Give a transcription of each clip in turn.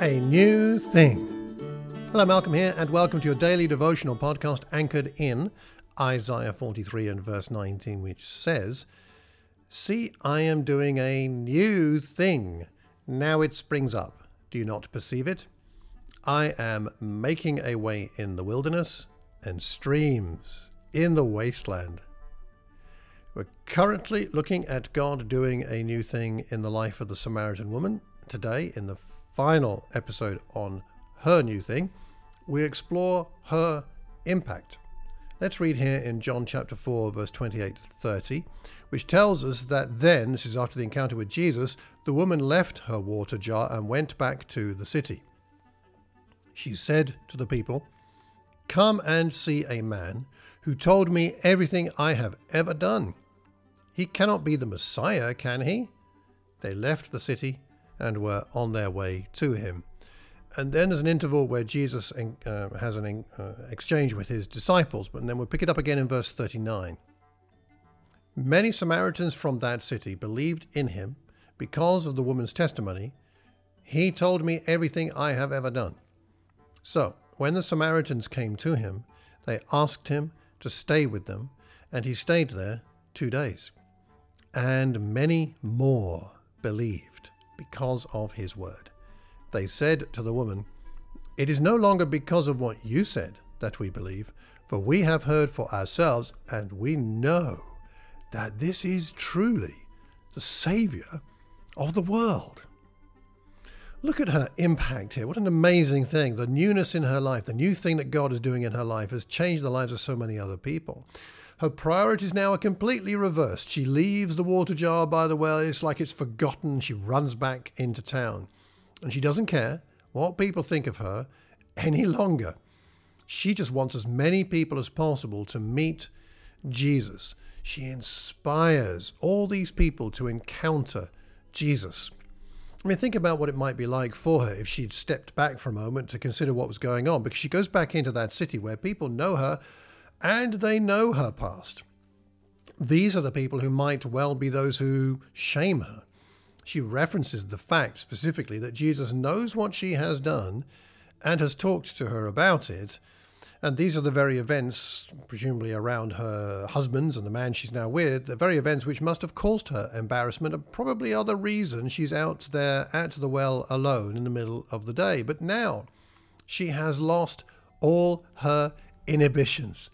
a new thing. Hello, Malcolm here, and welcome to your daily devotional podcast anchored in Isaiah 43 and verse 19, which says, See, I am doing a new thing. Now it springs up. Do you not perceive it? I am making a way in the wilderness and streams in the wasteland. We're currently looking at God doing a new thing in the life of the Samaritan woman. Today, in the final episode on her new thing, we explore her impact. Let's read here in John chapter 4, verse 28 to 30, which tells us that then, this is after the encounter with Jesus, the woman left her water jar and went back to the city. She said to the people, Come and see a man who told me everything I have ever done. He cannot be the Messiah, can he? They left the city and were on their way to him. And then there's an interval where Jesus uh, has an uh, exchange with his disciples, but then we'll pick it up again in verse 39. Many Samaritans from that city believed in him because of the woman's testimony. He told me everything I have ever done. So, when the Samaritans came to him, they asked him to stay with them, and he stayed there two days and many more believed because of his word. They said to the woman, It is no longer because of what you said that we believe, for we have heard for ourselves, and we know that this is truly the Saviour of the world. Look at her impact here. What an amazing thing. The newness in her life, the new thing that God is doing in her life has changed the lives of so many other people. Her priorities now are completely reversed. She leaves the water jar by the well, it's like it's forgotten. She runs back into town. And she doesn't care what people think of her any longer. She just wants as many people as possible to meet Jesus. She inspires all these people to encounter Jesus. I mean, think about what it might be like for her if she'd stepped back for a moment to consider what was going on, because she goes back into that city where people know her and they know her past. These are the people who might well be those who shame her. She references the fact specifically that Jesus knows what she has done and has talked to her about it. And these are the very events, presumably around her husband's and the man she's now with, the very events which must have caused her embarrassment and probably are the reason she's out there at the well alone in the middle of the day. But now she has lost all her inhibitions.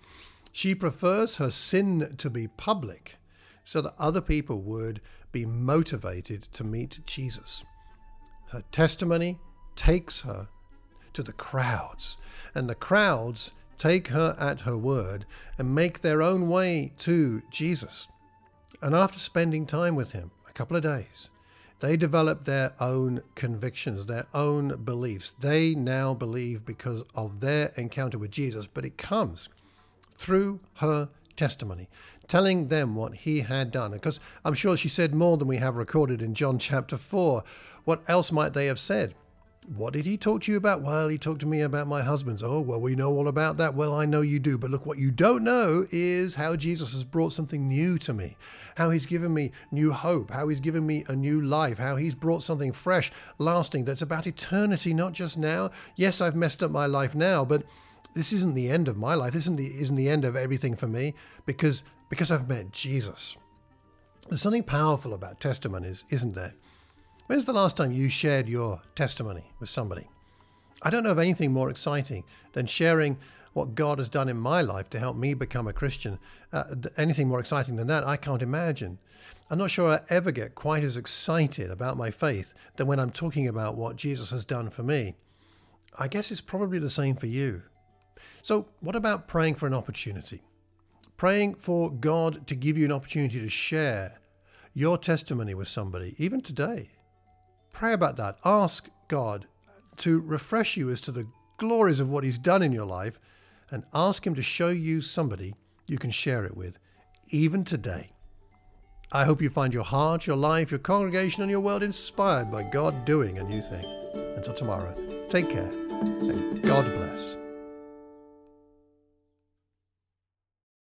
She prefers her sin to be public so that other people would be motivated to meet Jesus. Her testimony takes her to the crowds, and the crowds take her at her word and make their own way to Jesus. And after spending time with him, a couple of days, they develop their own convictions, their own beliefs. They now believe because of their encounter with Jesus, but it comes through her testimony, telling them what he had done. Because I'm sure she said more than we have recorded in John chapter 4. What else might they have said? What did he talk to you about? Well, he talked to me about my husband's. Oh, well, we know all about that. Well, I know you do. But look, what you don't know is how Jesus has brought something new to me, how he's given me new hope, how he's given me a new life, how he's brought something fresh, lasting, that's about eternity, not just now. Yes, I've messed up my life now, but this isn't the end of my life. This isn't the, isn't the end of everything for me because, because I've met Jesus. There's something powerful about testimonies, isn't there? When's the last time you shared your testimony with somebody? I don't know of anything more exciting than sharing what God has done in my life to help me become a Christian. Uh, anything more exciting than that, I can't imagine. I'm not sure I ever get quite as excited about my faith than when I'm talking about what Jesus has done for me. I guess it's probably the same for you. So, what about praying for an opportunity? Praying for God to give you an opportunity to share your testimony with somebody, even today. Pray about that. Ask God to refresh you as to the glories of what He's done in your life and ask Him to show you somebody you can share it with, even today. I hope you find your heart, your life, your congregation, and your world inspired by God doing a new thing. Until tomorrow, take care and God bless.